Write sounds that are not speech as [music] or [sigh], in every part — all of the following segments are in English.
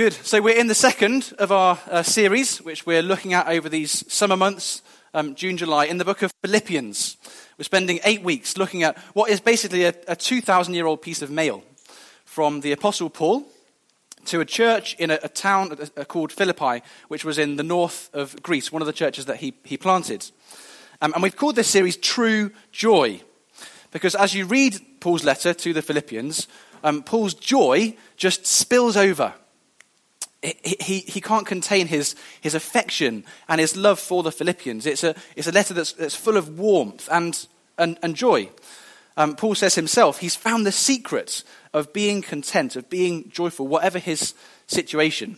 Good. So we're in the second of our uh, series, which we're looking at over these summer months, um, June, July, in the book of Philippians. We're spending eight weeks looking at what is basically a, a 2,000 year old piece of mail from the Apostle Paul to a church in a, a town uh, called Philippi, which was in the north of Greece, one of the churches that he, he planted. Um, and we've called this series True Joy, because as you read Paul's letter to the Philippians, um, Paul's joy just spills over he, he can't contain his, his affection and his love for the Philippians. It's a, it's a letter that's, that's full of warmth and, and, and joy. Um, Paul says himself, he's found the secret of being content, of being joyful, whatever his situation.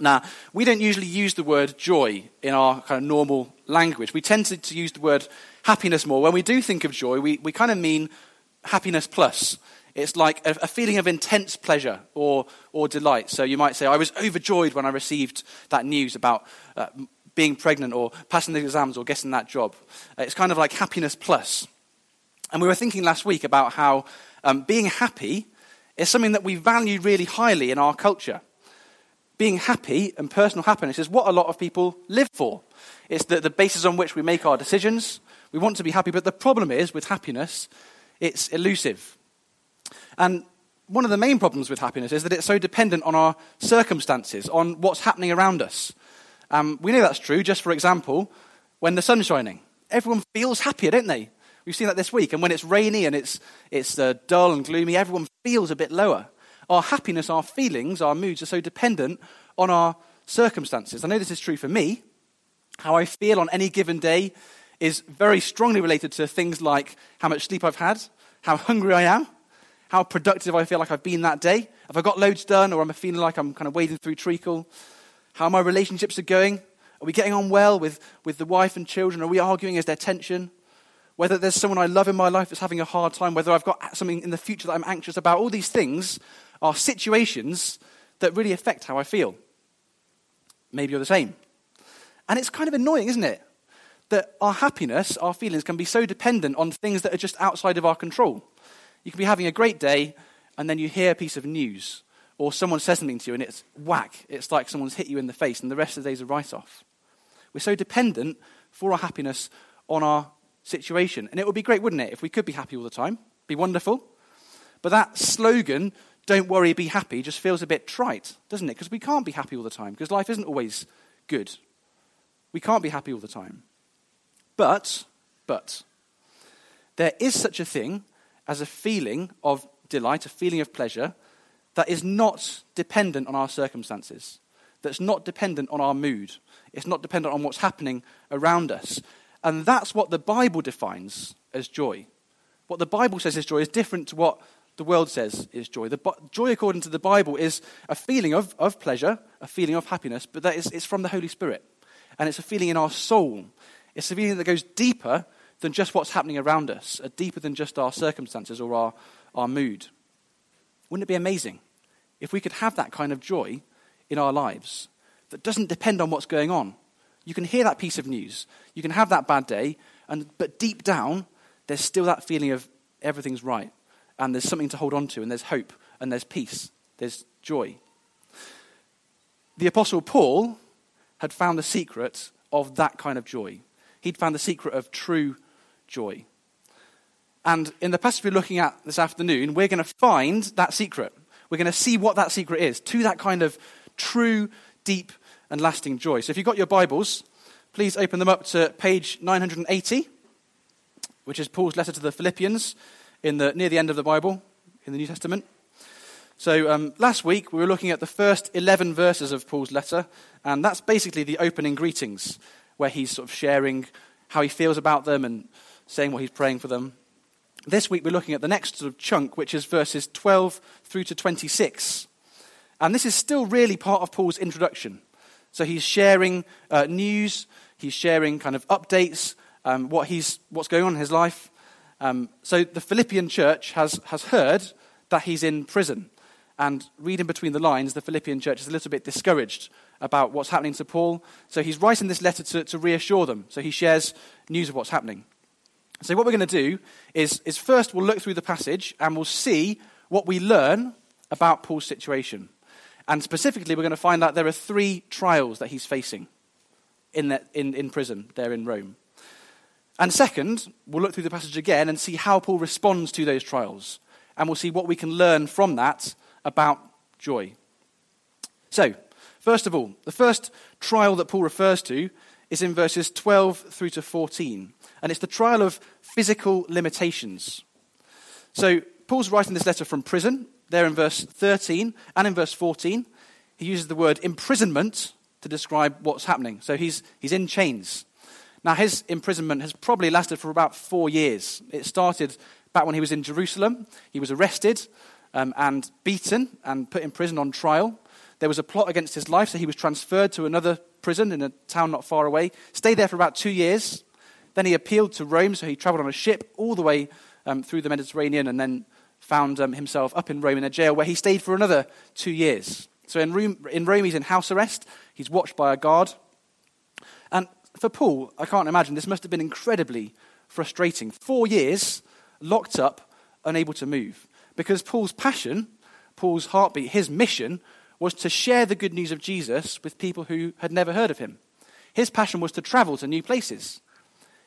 Now, we don't usually use the word joy in our kind of normal language. We tend to, to use the word happiness more. When we do think of joy, we, we kind of mean happiness plus. It's like a, feeling of intense pleasure or, or delight. So you might say, I was overjoyed when I received that news about uh, being pregnant or passing the exams or getting that job. Uh, it's kind of like happiness plus. And we were thinking last week about how um, being happy is something that we value really highly in our culture. Being happy and personal happiness is what a lot of people live for. It's the, the basis on which we make our decisions. We want to be happy, but the problem is with happiness, it's elusive. And one of the main problems with happiness is that it's so dependent on our circumstances, on what's happening around us. Um, we know that's true, just for example, when the sun's shining. Everyone feels happier, don't they? We've seen that this week. And when it's rainy and it's, it's uh, dull and gloomy, everyone feels a bit lower. Our happiness, our feelings, our moods are so dependent on our circumstances. I know this is true for me. How I feel on any given day is very strongly related to things like how much sleep I've had, how hungry I am, how productive I feel like I've been that day. Have I got loads done, or am I feeling like I'm kind of wading through treacle? How my relationships are going? Are we getting on well with, with the wife and children? Are we arguing? Is there tension? Whether there's someone I love in my life that's having a hard time, whether I've got something in the future that I'm anxious about, all these things are situations that really affect how I feel. Maybe you're the same. And it's kind of annoying, isn't it? That our happiness, our feelings can be so dependent on things that are just outside of our control. You can be having a great day, and then you hear a piece of news, or someone says something to you, and it's whack. It's like someone's hit you in the face, and the rest of the day's a write off. We're so dependent for our happiness on our situation. And it would be great, wouldn't it, if we could be happy all the time? Be wonderful. But that slogan, don't worry, be happy, just feels a bit trite, doesn't it? Because we can't be happy all the time, because life isn't always good. We can't be happy all the time. But, but, there is such a thing as a feeling of delight, a feeling of pleasure that is not dependent on our circumstances, that's not dependent on our mood, it's not dependent on what's happening around us. And that's what the Bible defines as joy. What the Bible says is joy is different to what the world says is joy. The, joy, according to the Bible, is a feeling of, of pleasure, a feeling of happiness, but that is, it's from the Holy Spirit. And it's a feeling in our soul. It's a feeling that goes deeper than just what's happening around us, are deeper than just our circumstances or our, our mood. Wouldn't it be amazing if we could have that kind of joy in our lives that doesn't depend on what's going on? You can hear that piece of news, you can have that bad day, and, but deep down, there's still that feeling of everything's right, and there's something to hold on to, and there's hope, and there's peace, there's joy. The Apostle Paul had found the secret of that kind of joy. He'd found the secret of true joy. And in the passage we're looking at this afternoon, we're going to find that secret. We're going to see what that secret is to that kind of true, deep, and lasting joy. So if you've got your Bibles, please open them up to page 980, which is Paul's letter to the Philippians in the, near the end of the Bible in the New Testament. So um, last week we were looking at the first 11 verses of Paul's letter, and that's basically the opening greetings, where he's sort of sharing how he feels about them and saying what he's praying for them. This week we're looking at the next sort of chunk, which is verses 12 through to 26. And this is still really part of Paul's introduction. So he's sharing uh, news, he's sharing kind of updates, um, what he's, what's going on in his life. Um, so the Philippian church has, has heard that he's in prison. And reading between the lines, the Philippian church is a little bit discouraged about what's happening to Paul. So he's writing this letter to, to reassure them. So he shares news of what's happening. So, what we're going to do is, is first we'll look through the passage and we'll see what we learn about Paul's situation. And specifically, we're going to find out there are three trials that he's facing in, the, in, in prison there in Rome. And second, we'll look through the passage again and see how Paul responds to those trials. And we'll see what we can learn from that about joy. So, first of all, the first trial that Paul refers to is in verses 12 through to 14. And it's the trial of physical limitations. So, Paul's writing this letter from prison, there in verse 13 and in verse 14. He uses the word imprisonment to describe what's happening. So, he's, he's in chains. Now, his imprisonment has probably lasted for about four years. It started back when he was in Jerusalem. He was arrested um, and beaten and put in prison on trial. There was a plot against his life, so he was transferred to another prison in a town not far away. Stayed there for about two years. Then he appealed to Rome, so he traveled on a ship all the way um, through the Mediterranean and then found um, himself up in Rome in a jail where he stayed for another two years. So in Rome, in Rome, he's in house arrest. He's watched by a guard. And for Paul, I can't imagine, this must have been incredibly frustrating. Four years locked up, unable to move. Because Paul's passion, Paul's heartbeat, his mission was to share the good news of Jesus with people who had never heard of him. His passion was to travel to new places.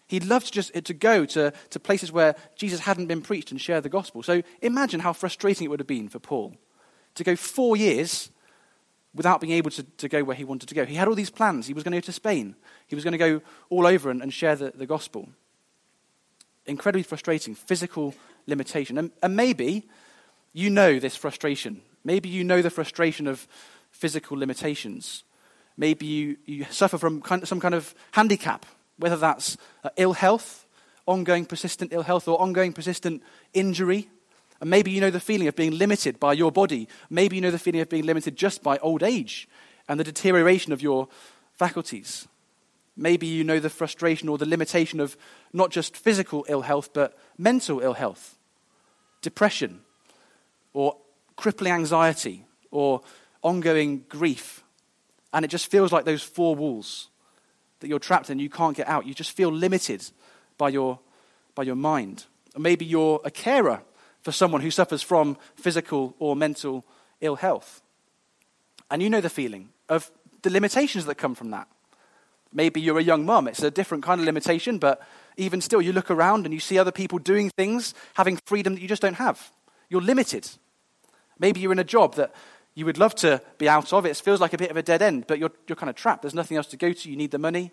He loved just to go to, to places where Jesus hadn't been preached and share the gospel. So imagine how frustrating it would have been for Paul to go four years without being able to, to go where he wanted to go. He had all these plans. He was going to go to Spain. He was going to go all over and, and share the, the gospel. Incredibly frustrating, physical limitation. And, and maybe you know this frustration. Maybe you know the frustration of physical limitations. Maybe you, you suffer from some kind of handicap, whether that's uh, ill health, ongoing persistent ill health, or ongoing persistent injury and maybe you know the feeling of being limited by your body. Maybe you know the feeling of being limited just by old age and the deterioration of your faculties. Maybe you know the frustration or the limitation of not just physical ill health, but mental ill health, depression, or crippling anxiety, or ongoing grief. And it just feels like those four walls that you're trapped in, you can't get out. You just feel limited by your, by your mind. Or maybe you're a carer for someone who suffers from physical or mental ill health. And you know the feeling of the limitations that come from that. Maybe you're a young mum, it's a different kind of limitation, but even still, you look around and you see other people doing things, having freedom that you just don't have. You're limited. Maybe you're in a job that you would love to be out of. It feels like a bit of a dead end, but you're, you're kind of trapped. There's nothing else to go to. You need the money.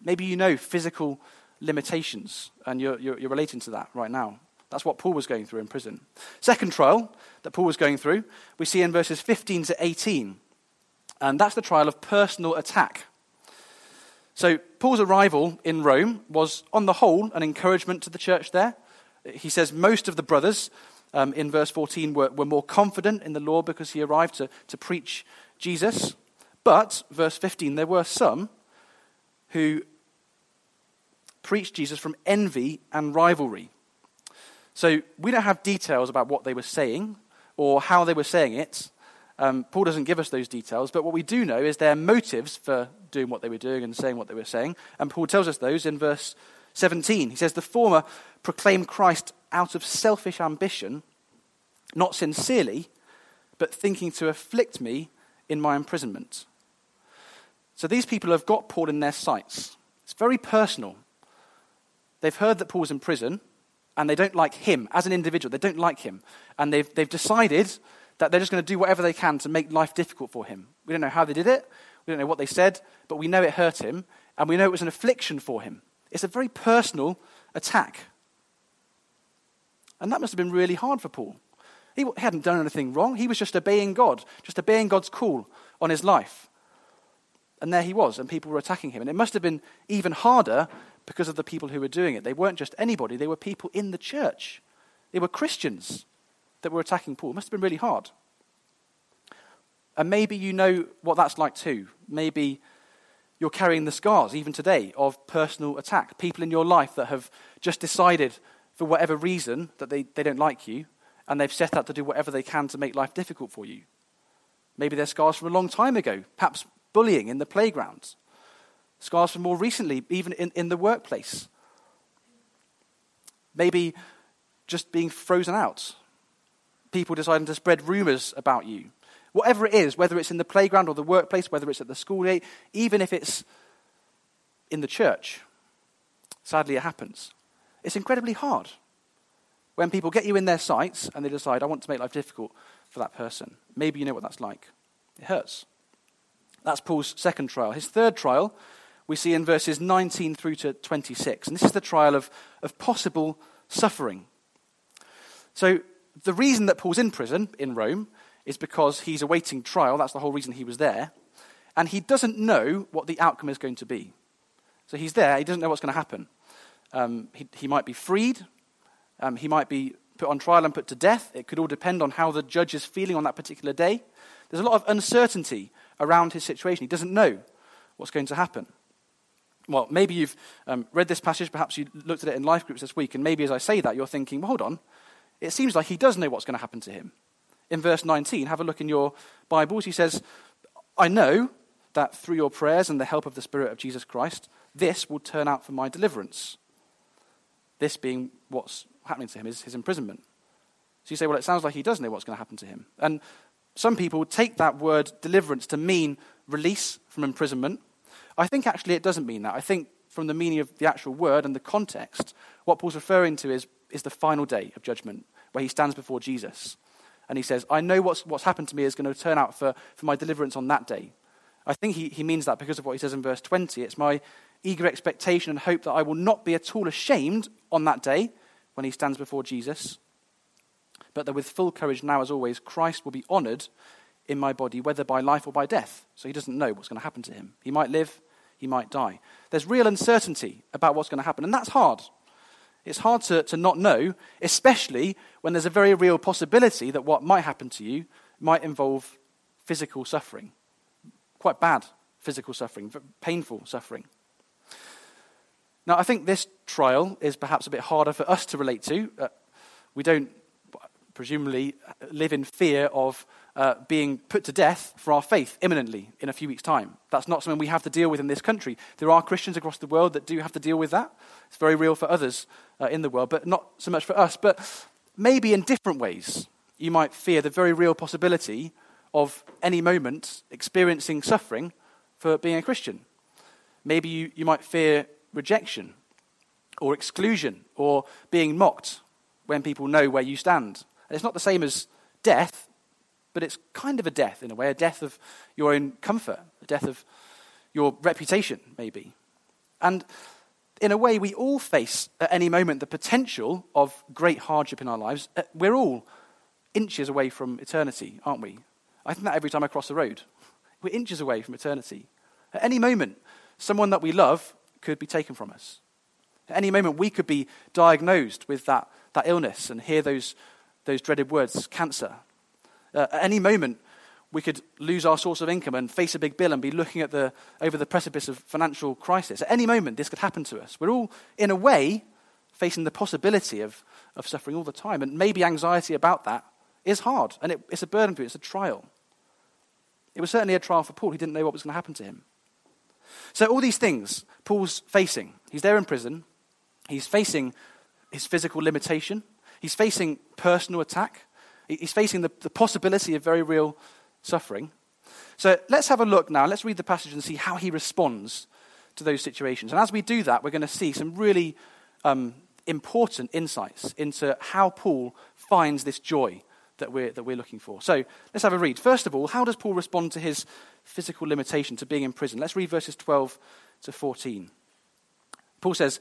Maybe you know physical limitations, and you're, you're, you're relating to that right now. That's what Paul was going through in prison. Second trial that Paul was going through, we see in verses 15 to 18. And that's the trial of personal attack. So, Paul's arrival in Rome was, on the whole, an encouragement to the church there. He says most of the brothers um, in verse 14 were, were more confident in the Lord because he arrived to, to preach Jesus. But, verse 15, there were some who preached Jesus from envy and rivalry. So we don't have details about what they were saying or how they were saying it. Um, Paul doesn't give us those details, but what we do know is their motives for doing what they were doing and saying what they were saying. And Paul tells us those in verse 17. He says, The former proclaimed Christ out of selfish ambition, not sincerely, but thinking to afflict me in my imprisonment. So these people have got Paul in their sights. It's very personal. They've heard that Paul's in prison and they don't like him as an individual. They don't like him. And they've, they've decided that they're just going to do whatever they can to make life difficult for him. We don't know how they did it. We don't know what they said, but we know it hurt him, and we know it was an affliction for him. It's a very personal attack. And that must have been really hard for Paul. He hadn't done anything wrong. He was just obeying God, just obeying God's call on his life. And there he was, and people were attacking him. And it must have been even harder because of the people who were doing it. They weren't just anybody, they were people in the church. They were Christians that were attacking Paul. It must have been really hard. And maybe you know what that's like too. Maybe you're carrying the scars, even today, of personal attack. People in your life that have just decided, for whatever reason, that they, they don't like you, and they've set out to do whatever they can to make life difficult for you. Maybe they're scars from a long time ago, perhaps bullying in the playground, Scars from more recently, even in, in the workplace. Maybe just being frozen out. People deciding to spread rumors about you. Whatever it is, whether it's in the playground or the workplace, whether it's at the school gate, even if it's in the church, sadly it happens. It's incredibly hard when people get you in their sights and they decide, I want to make life difficult for that person. Maybe you know what that's like. It hurts. That's Paul's second trial. His third trial we see in verses 19 through to 26. And this is the trial of, of possible suffering. So, the reason that Paul's in prison in Rome is because he's awaiting trial. That's the whole reason he was there. And he doesn't know what the outcome is going to be. So, he's there, he doesn't know what's going to happen. Um, he, he, might be freed, um, he might be put on trial and put to death. It could all depend on how the judge is feeling on that particular day. There's a lot of uncertainty around his situation. He doesn't know what's going to happen. Well, maybe you've um, read this passage, perhaps you looked at it in life groups this week, and maybe as I say that, you're thinking, well, hold on. It seems like he does know what's going to happen to him. In verse 19, have a look in your Bibles. He says, I know that through your prayers and the help of the Spirit of Jesus Christ, this will turn out for my deliverance. This being what's happening to him is his imprisonment. So you say, well, it sounds like he does know what's going to happen to him. And some people take that word deliverance to mean release from imprisonment. I think actually it doesn't mean that. I think from the meaning of the actual word and the context, what Paul's referring to is, is the final day of judgment, where he stands before Jesus. And he says, I know what's, what's happened to me is going to turn out for, for my deliverance on that day. I think he, he means that because of what he says in verse 20. It's my eager expectation and hope that I will not be at all ashamed on that day when he stands before Jesus, but that with full courage now, as always, Christ will be honored in my body, whether by life or by death. So he doesn't know what's going to happen to him. He might live, he might die. There's real uncertainty about what's going to happen, and that's hard. It's hard to, to not know, especially when there's a very real possibility that what might happen to you might involve physical suffering. Quite bad physical suffering, painful suffering. Now, I think this trial is perhaps a bit harder for us to relate to. Uh, we don't, presumably, live in fear of uh, being put to death for our faith imminently in a few weeks' time. That's not something we have to deal with in this country. There are Christians across the world that do have to deal with that. It's very real for others uh, in the world, but not so much for us. But maybe in different ways, you might fear the very real possibility of any moment experiencing suffering for being a Christian. Maybe you, you might fear rejection or exclusion or being mocked when people know where you stand. And it's not the same as death, but it's kind of a death in a way, a death of your own comfort, a death of your reputation, maybe. And in a way, we all face at any moment the potential of great hardship in our lives. Uh, we're all inches away from eternity, aren't we? I think that every time I cross the road. [laughs] We're inches away from eternity. At any moment, someone that we love could be taken from us. At any moment, we could be diagnosed with that, that illness and hear those, those dreaded words cancer, uh, at any moment, we could lose our source of income and face a big bill and be looking at the, over the precipice of financial crisis. At any moment, this could happen to us. We're all, in a way, facing the possibility of, of suffering all the time. And maybe anxiety about that is hard, and it, it's a burden for you, it's a trial. It was certainly a trial for Paul. He didn't know what was going to happen to him. So, all these things Paul's facing. He's there in prison, he's facing his physical limitation, he's facing personal attack, He's facing the, the possibility of very real suffering. So let's have a look now. Let's read the passage and see how he responds to those situations. And as we do that, we're going to see some really um, important insights into how Paul finds this joy that we're, that we're looking for. So let's have a read. First of all, how does Paul respond to his physical limitation, to being in prison? Let's read verses 12 to 14. Paul says,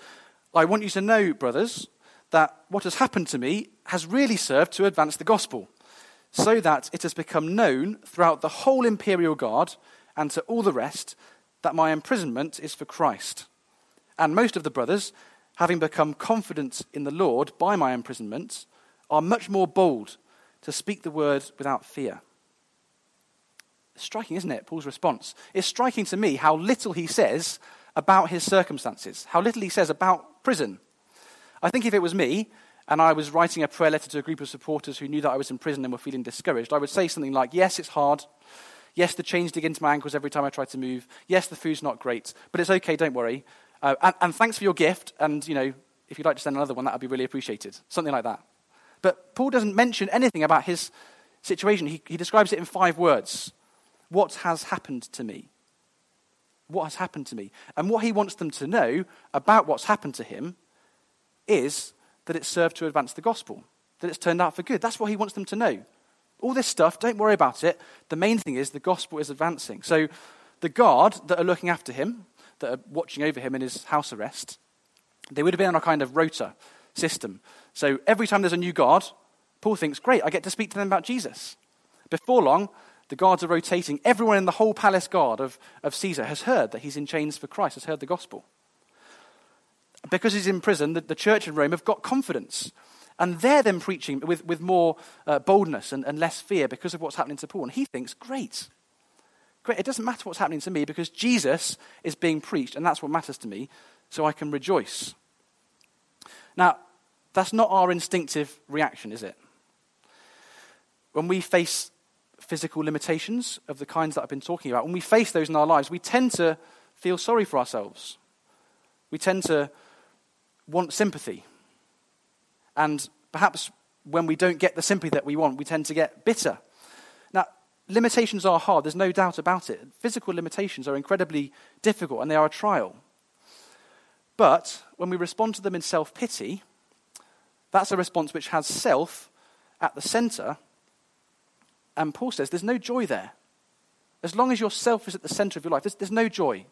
I want you to know, brothers, that what has happened to me has really served to advance the gospel, so that it has become known throughout the whole imperial guard and to all the rest that my imprisonment is for Christ. And most of the brothers, having become confident in the Lord by my imprisonment, are much more bold to speak the word without fear. Striking, isn't it? Paul's response. It's striking to me how little he says about his circumstances, how little he says about prison. I think if it was me and I was writing a prayer letter to a group of supporters who knew that I was in prison and were feeling discouraged, I would say something like, Yes, it's hard. Yes, the chains dig into my ankles every time I try to move. Yes, the food's not great, but it's okay, don't worry. Uh, and, and thanks for your gift. And, you know, if you'd like to send another one, that would be really appreciated. Something like that. But Paul doesn't mention anything about his situation, he, he describes it in five words What has happened to me? What has happened to me? And what he wants them to know about what's happened to him is that it served to advance the gospel, that it's turned out for good. That's what he wants them to know. All this stuff, don't worry about it. The main thing is the gospel is advancing. So the guard that are looking after him, that are watching over him in his house arrest, they would have been on a kind of rota system. So every time there's a new guard, Paul thinks, great, I get to speak to them about Jesus. Before long, the guards are rotating. Everyone in the whole palace guard of, of Caesar has heard that he's in chains for Christ, has heard the gospel. Because he's in prison, the, the church in Rome have got confidence. And they're then preaching with, with more uh, boldness and, and less fear because of what's happening to Paul. And he thinks, great. Great. It doesn't matter what's happening to me because Jesus is being preached, and that's what matters to me, so I can rejoice. Now, that's not our instinctive reaction, is it? When we face physical limitations of the kinds that I've been talking about, when we face those in our lives, we tend to feel sorry for ourselves. We tend to want sympathy. And perhaps when we don't get the sympathy that we want, we tend to get bitter. Now, limitations are hard, there's no doubt about it. Physical limitations are incredibly difficult and they are a trial. But when we respond to them in self pity, that's a response which has self at the center. And Paul says there's no joy there. As long as yourself is at the center of your life, there's, there's no joy.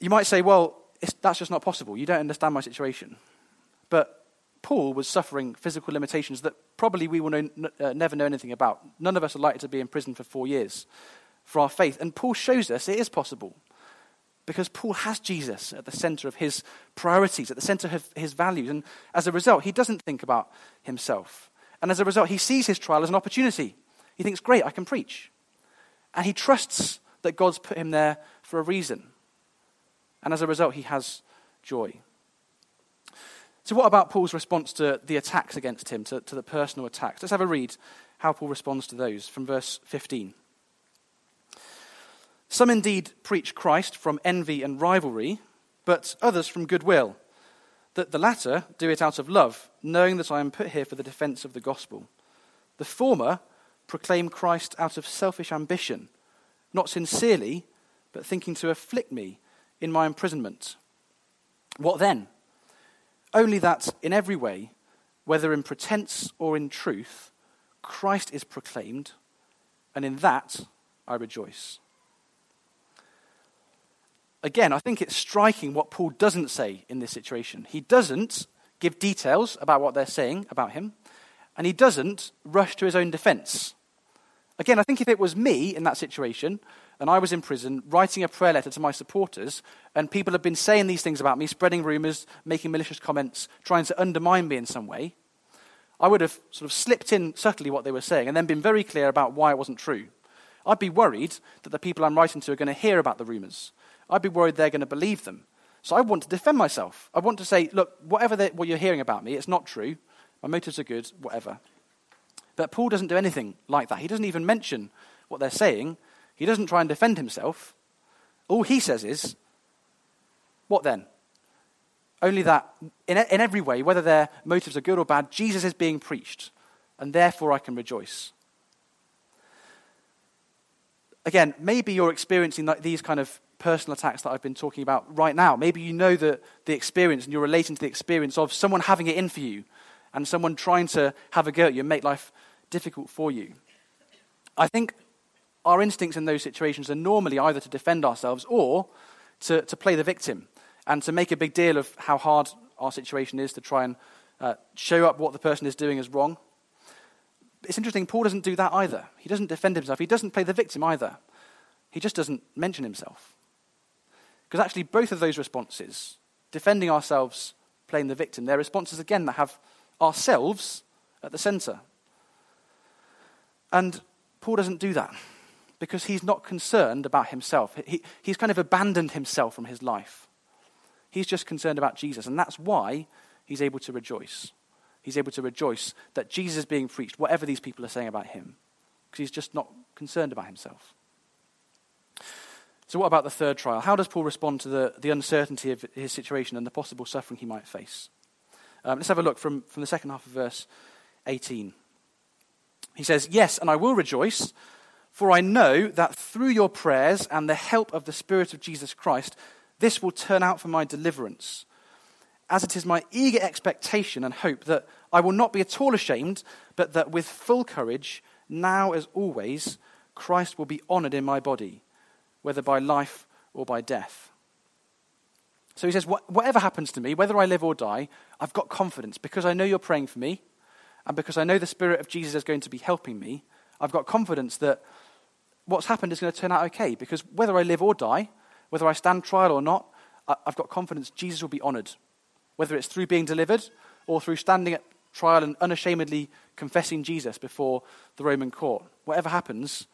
You might say, well, that's just not possible. You don't understand my situation. But Paul was suffering physical limitations that probably we will know, uh, never know anything about. None of us are likely to be in prison for four years for our faith. And Paul shows us it is possible because Paul has Jesus at the center of his priorities, at the center of his values. And as a result, he doesn't think about himself. And as a result, he sees his trial as an opportunity. He thinks, great, I can preach. And he trusts that God's put him there for a reason. And as a result, he has joy. So, what about Paul's response to the attacks against him, to, to the personal attacks? Let's have a read how Paul responds to those from verse 15. Some indeed preach Christ from envy and rivalry, but others from goodwill. That the latter do it out of love, knowing that I am put here for the defense of the gospel. The former proclaim Christ out of selfish ambition, not sincerely, but thinking to afflict me in my imprisonment. What then? Only that in every way, whether in pretense or in truth, Christ is proclaimed, and in that I rejoice. Again, I think it's striking what Paul doesn't say in this situation. He doesn't give details about what they're saying about him, and he doesn't rush to his own defense. Again, I think if it was me in that situation, and I was in prison writing a prayer letter to my supporters, and people had been saying these things about me, spreading rumors, making malicious comments, trying to undermine me in some way, I would have sort of slipped in subtly what they were saying and then been very clear about why it wasn't true. I'd be worried that the people I'm writing to are going to hear about the rumors I'd be worried they're going to believe them. So I want to defend myself. I want to say, look, whatever what you're hearing about me, it's not true. My motives are good, whatever. But Paul doesn't do anything like that. He doesn't even mention what they're saying. He doesn't try and defend himself. All he says is, what then? Only that in, in every way, whether their motives are good or bad, Jesus is being preached, and therefore I can rejoice. Again, maybe you're experiencing these kind of personal attacks that I've been talking about right now. Maybe you know the, the experience and you're relating to the experience of someone having it in for you and someone trying to have a go at you and make life difficult for you. I think our instincts in those situations are normally either to defend ourselves or to, to play the victim and to make a big deal of how hard our situation is to try and uh, show up what the person is doing as wrong. It's interesting, Paul doesn't do that either. He doesn't defend himself, he doesn't play the victim either. He just doesn't mention himself. Because actually, both of those responses, defending ourselves, playing the victim, they're responses again that have ourselves at the center. And Paul doesn't do that because he's not concerned about himself. He, he's kind of abandoned himself from his life. He's just concerned about Jesus, and that's why he's able to rejoice. He's able to rejoice that Jesus is being preached, whatever these people are saying about him, because he's just not concerned about himself. So, what about the third trial? How does Paul respond to the, the uncertainty of his situation and the possible suffering he might face? Um, let's have a look from, from the second half of verse 18. He says, Yes, and I will rejoice, for I know that through your prayers and the help of the Spirit of Jesus Christ, this will turn out for my deliverance. As it is my eager expectation and hope that I will not be at all ashamed, but that with full courage, now as always, Christ will be honored in my body, whether by life or by death. So he says, Whatever happens to me, whether I live or die, I've got confidence because I know you're praying for me and because I know the Spirit of Jesus is going to be helping me. I've got confidence that what's happened is going to turn out okay because whether I live or die, whether I stand trial or not, I've got confidence Jesus will be honored. Whether it's through being delivered or through standing at trial and unashamedly confessing Jesus before the Roman court. Whatever happens,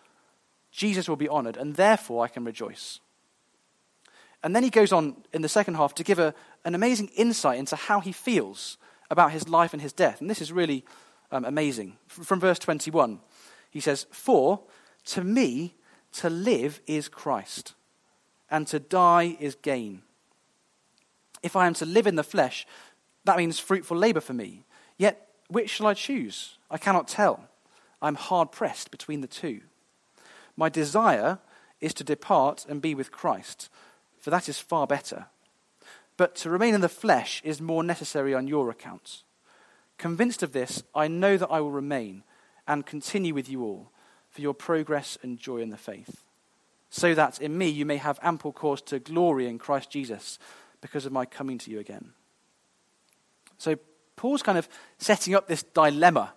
Jesus will be honored, and therefore I can rejoice. And then he goes on in the second half to give a, an amazing insight into how he feels about his life and his death. And this is really um, amazing. From verse 21, he says, For to me, to live is Christ, and to die is gain. If I am to live in the flesh, that means fruitful labor for me. Yet, which shall I choose? I cannot tell. I'm hard pressed between the two. My desire is to depart and be with Christ for that is far better. But to remain in the flesh is more necessary on your account. Convinced of this, I know that I will remain and continue with you all for your progress and joy in the faith, so that in me you may have ample cause to glory in Christ Jesus because of my coming to you again. So Paul's kind of setting up this dilemma.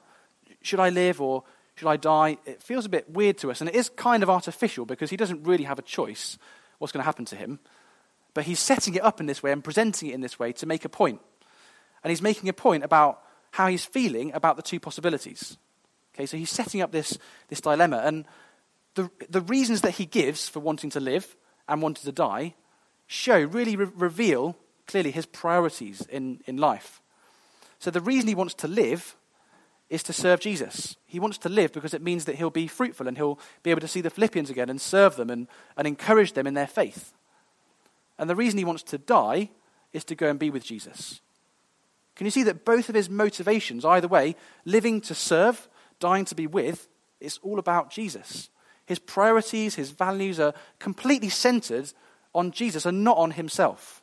Should I live or should I die? It feels a bit weird to us, and it is kind of artificial because he doesn't really have a choice what's going to happen to him. But he's setting it up in this way and presenting it in this way to make a point. And he's making a point about how he's feeling about the two possibilities. Okay, so he's setting up this, this dilemma. And the, the reasons that he gives for wanting to live and wanting to die show, really re- reveal clearly his priorities in, in life. So the reason he wants to live is to serve Jesus. He wants to live because it means that he'll be fruitful and he'll be able to see the Philippians again and serve them and, and encourage them in their faith. And the reason he wants to die is to go and be with Jesus. Can you see that both of his motivations, either way, living to serve, dying to be with, it's all about Jesus. His priorities, his values are completely centered on Jesus and not on himself.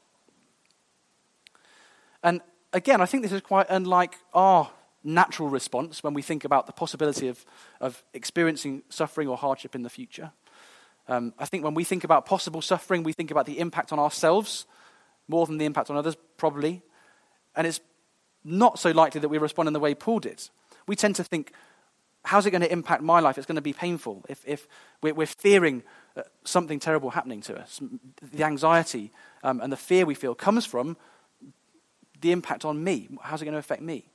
And again, I think this is quite unlike our natural response when we think about the possibility of, of experiencing suffering or hardship in the future. Um, I think when we think about possible suffering, we think about the impact on ourselves more than the impact on others, probably. And it's not so likely that we respond in the way Paul did. We tend to think, how's it going to impact my life? It's going to be painful. If, if we're, we're fearing uh, something terrible happening to us, the anxiety um, and the fear we feel comes from the impact on me. How's it going to affect me?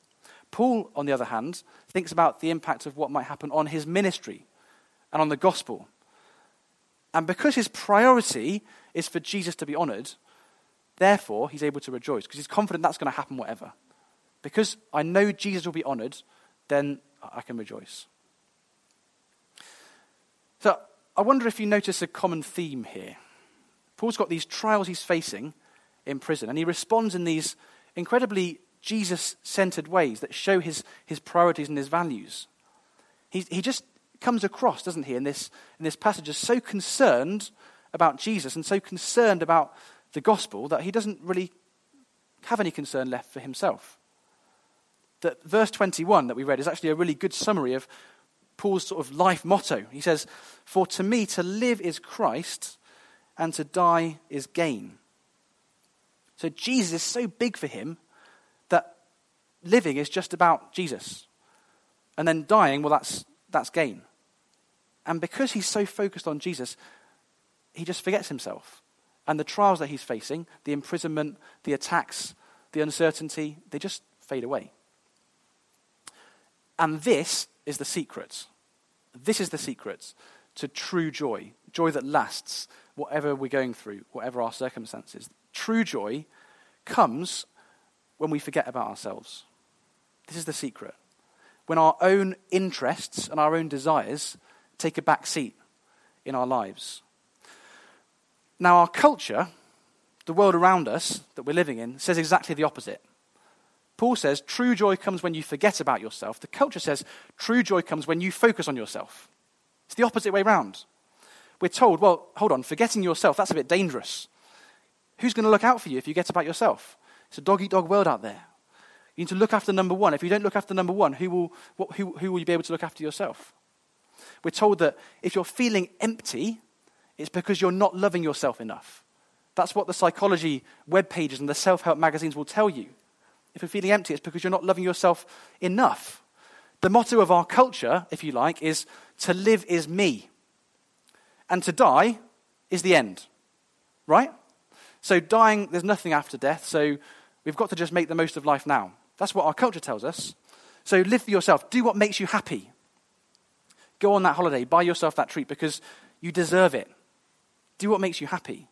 Paul, on the other hand, thinks about the impact of what might happen on his ministry and on the gospel. And because his priority is for Jesus to be honored, therefore he's able to rejoice because he's confident that's going to happen whatever. Because I know Jesus will be honored, then I can rejoice. So I wonder if you notice a common theme here. Paul's got these trials he's facing in prison, and he responds in these incredibly Jesus centered ways that show his, his priorities and his values. He, he just comes across, doesn't he, in this, in this passage, as so concerned about Jesus and so concerned about the gospel that he doesn't really have any concern left for himself. That verse 21 that we read is actually a really good summary of Paul's sort of life motto. He says, For to me to live is Christ, and to die is gain. So Jesus is so big for him living is just about Jesus. And then dying, well, that's, that's gain. And because he's so focused on Jesus, he just forgets himself. And the trials that he's facing, the imprisonment, the attacks, the uncertainty, they just fade away. And this is the secret. This is the secret to true joy, joy that lasts, whatever we're going through, whatever our circumstances. True joy comes when we forget about ourselves. This is the secret. When our own interests and our own desires take a back seat in our lives. Now, our culture, the world around us that we're living in, says exactly the opposite. Paul says true joy comes when you forget about yourself. The culture says true joy comes when you focus on yourself. It's the opposite way round. We're told, well, hold on, forgetting yourself, that's a bit dangerous. Who's going to look out for you if you get about yourself? It's a dog eat dog world out there. You need to look after number one. If you don't look after number one, who will, what, who, who will you be able to look after yourself? We're told that if you're feeling empty, it's because you're not loving yourself enough. That's what the psychology web pages and the self help magazines will tell you. If you're feeling empty, it's because you're not loving yourself enough. The motto of our culture, if you like, is to live is me, and to die is the end. Right? So, dying, there's nothing after death, so we've got to just make the most of life now. That's what our culture tells us. So, live for yourself. Do what makes you happy. Go on that holiday, buy yourself that treat because you deserve it. Do what makes you happy.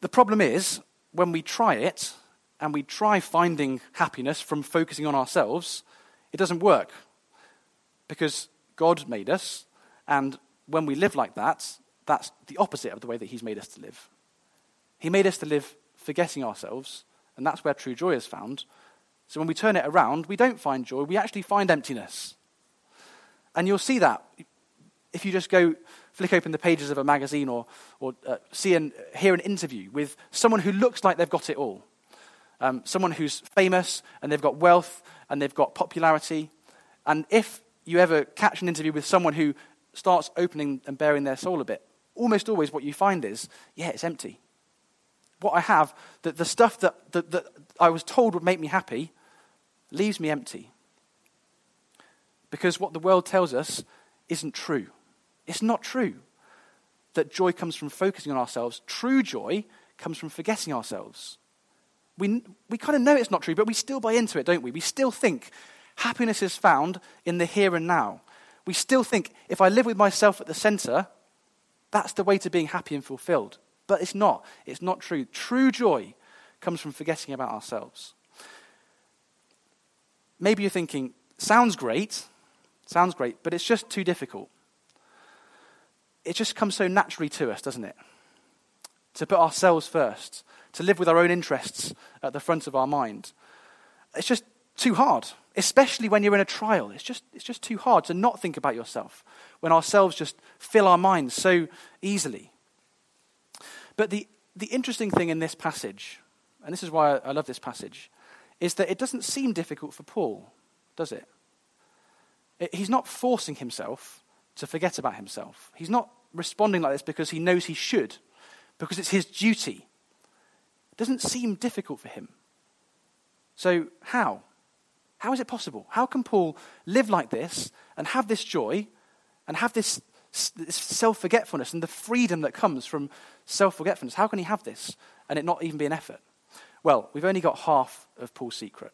The problem is, when we try it and we try finding happiness from focusing on ourselves, it doesn't work. Because God made us, and when we live like that, that's the opposite of the way that He's made us to live. He made us to live forgetting ourselves, and that's where true joy is found. So when we turn it around, we don't find joy, we actually find emptiness. And you'll see that if you just go flick open the pages of a magazine or, or uh, see and hear an interview with someone who looks like they've got it all. Um, someone who's famous and they've got wealth and they've got popularity. And if you ever catch an interview with someone who starts opening and baring their soul a bit, almost always what you find is, yeah, it's empty. What I have, that the stuff that, that, that I was told would make me happy, leaves me empty. Because what the world tells us isn't true. It's not true that joy comes from focusing on ourselves. True joy comes from forgetting ourselves. We, we kind of know it's not true, but we still buy into it, don't we? We still think happiness is found in the here and now. We still think if I live with myself at the center, that's the way to being happy and fulfilled. But it's not. It's not true. True joy comes from forgetting about ourselves. Maybe you're thinking, sounds great, sounds great, but it's just too difficult it just comes so naturally to us, doesn't it? To put ourselves first, to live with our own interests at the front of our mind. It's just too hard, especially when you're in a trial. It's just, it's just too hard to not think about yourself when ourselves just fill our minds so easily. But the, the interesting thing in this passage, and this is why I love this passage, is that it doesn't seem difficult for Paul, does it? it he's not forcing himself to forget about himself. He's not responding like this because he knows he should, because it's his duty. It doesn't seem difficult for him. So, how? How is it possible? How can Paul live like this and have this joy and have this, this self forgetfulness and the freedom that comes from self forgetfulness? How can he have this and it not even be an effort? Well, we've only got half of Paul's secret.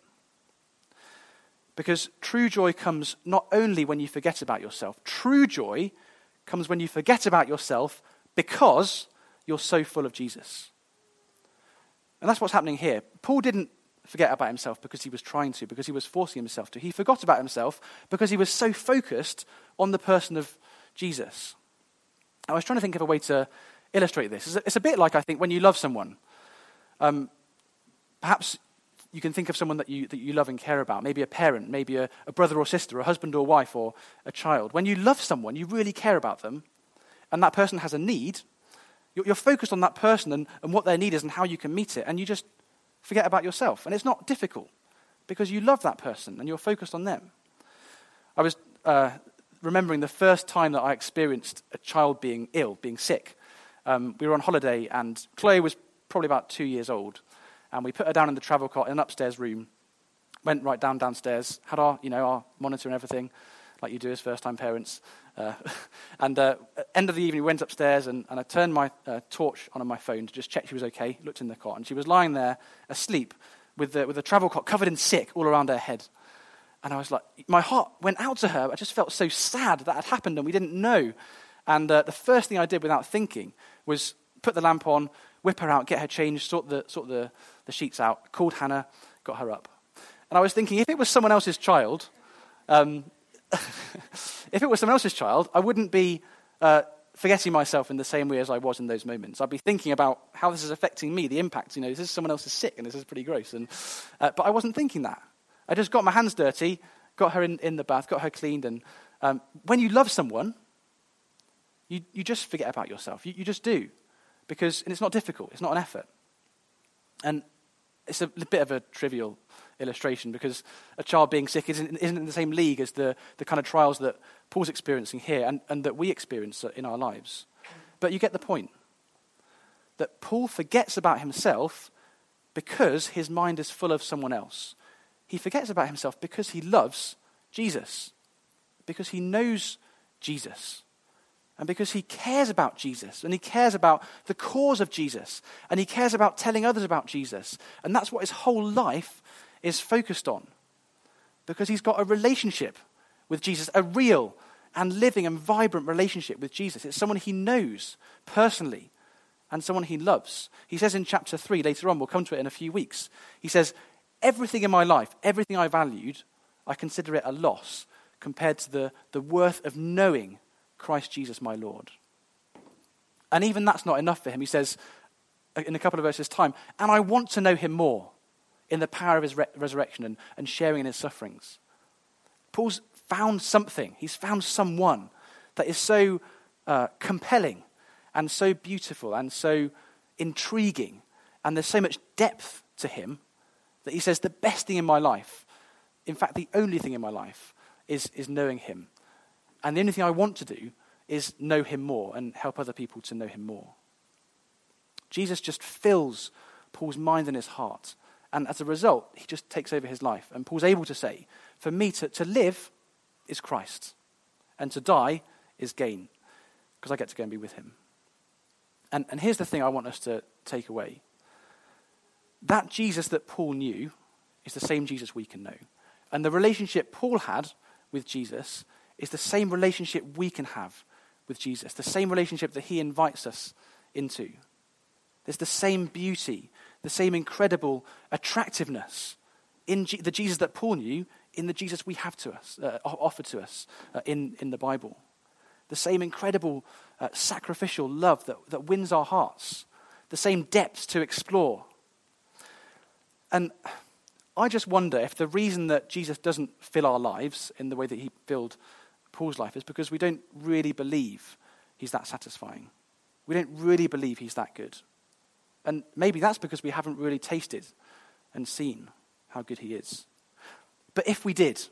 Because true joy comes not only when you forget about yourself, true joy comes when you forget about yourself because you're so full of Jesus. And that's what's happening here. Paul didn't forget about himself because he was trying to, because he was forcing himself to. He forgot about himself because he was so focused on the person of Jesus. I was trying to think of a way to illustrate this. It's a, bit like, I think, when you love someone. Um, perhaps you can think of someone that you, that you love and care about, maybe a parent, maybe a, a brother or sister, a husband or wife, or a child. When you love someone, you really care about them, and that person has a need, you're, you're focused on that person and, and what their need is and how you can meet it, and you just forget about yourself. And it's not difficult because you love that person and you're focused on them. I was uh, remembering the first time that I experienced a child being ill, being sick. Um, we were on holiday, and Chloe was probably about two years old and we put her down in the travel cot in an upstairs room. Went right down downstairs, had our, you know, our monitor and everything, like you do as first-time parents. Uh, [laughs] and uh, end of the evening, we went upstairs, and, and I turned my uh, torch on on my phone to just check she was okay. Looked in the cot, and she was lying there asleep with the, with the travel cot covered in sick all around her head. And I was like, my heart went out to her. I just felt so sad that had happened, and we didn't know. And uh, the first thing I did without thinking was put the lamp on, whip her out, get her changed, sort the, sort the, the sheets out, called Hannah, got her up. And I was thinking, if it was someone else's child, um, [laughs] if it was someone else's child, I wouldn't be uh, forgetting myself in the same way as I was in those moments. I'd be thinking about how this is affecting me, the impact. You know, this is someone else is sick, and this is pretty gross. And, uh, but I wasn't thinking that. I just got my hands dirty, got her in, in the bath, got her cleaned. And um, when you love someone, you, you just forget about yourself. You, you just do. Because, and it's not difficult, it's not an effort. And it's a bit of a trivial illustration because a child being sick isn't, isn't in the same league as the, the kind of trials that Paul's experiencing here and, and that we experience in our lives. But you get the point. That Paul forgets about himself because his mind is full of someone else. He forgets about himself because he loves Jesus, because he knows Jesus and because he cares about Jesus and he cares about the cause of Jesus and he cares about telling others about Jesus. And that's what his whole life is focused on because he's got a relationship with Jesus, a real and living and vibrant relationship with Jesus. It's someone he knows personally and someone he loves. He says in chapter 3, later on, we'll come to it in a few weeks, he says, Everything in my life, everything I valued, I consider it a loss compared to the, the worth of knowing Christ Jesus my Lord. And even that's not enough for him. He says in a couple of verses' time, and I want to know him more in the power of his re- resurrection and, and sharing in his sufferings. Paul's found something, he's found someone that is so uh, compelling and so beautiful and so intriguing, and there's so much depth to him that he says, The best thing in my life, in fact, the only thing in my life, is, is knowing him and the only thing I want to do is know him more and help other people to know him more. Jesus just fills Paul's mind and his heart. And as a result, he just takes over his life. And Paul's able to say, For me to, to live is Christ, and to die is gain, because I get to go and be with him. And, and here's the thing I want us to take away that Jesus that Paul knew is the same Jesus we can know. And the relationship Paul had with Jesus is the same relationship we can have with Jesus, the same relationship that he invites us into. There's the same beauty, the same incredible attractiveness in G- the Jesus that Paul knew, in the Jesus we have to us, uh, offered to us uh, in, in the Bible. The same incredible uh, sacrificial love that, that wins our hearts, the same depths to explore. And I just wonder if the reason that Jesus doesn't fill our lives in the way that he filled Paul's life is because we don't really believe he's that satisfying. We don't really believe he's that good. And maybe that's because we haven't really tasted and seen how good he is. But if we did,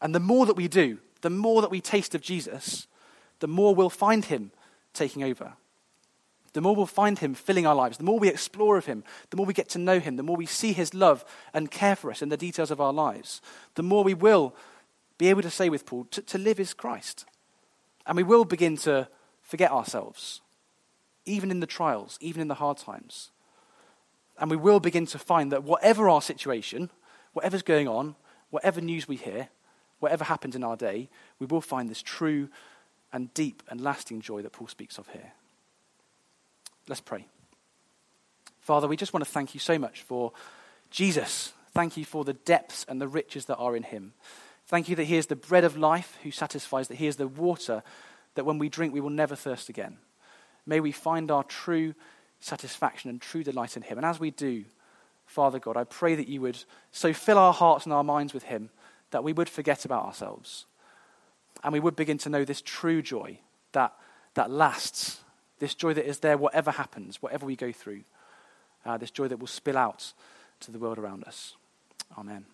and the more that we do, the more that we taste of Jesus, the more we'll find him taking over. The more we'll find him filling our lives, the more we explore of him, the more we get to know him, the more we see his love and care for us in the details of our lives, the more we will be able to say with Paul, to, to live is Christ. And we will begin to forget ourselves, even in the trials, even in the hard times. And we will begin to find that whatever our situation, whatever's going on, whatever news we hear, whatever happens in our day, we will find this true and deep and lasting joy that Paul speaks of here. Let's pray. Father, we just want to thank you so much for Jesus. Thank you for the depths and the riches that are in him. Thank you that He is the bread of life who satisfies, that He is the water that when we drink we will never thirst again. May we find our true satisfaction and true delight in Him. And as we do, Father God, I pray that you would so fill our hearts and our minds with Him that we would forget about ourselves and we would begin to know this true joy that, that lasts, this joy that is there whatever happens, whatever we go through, uh, this joy that will spill out to the world around us. Amen.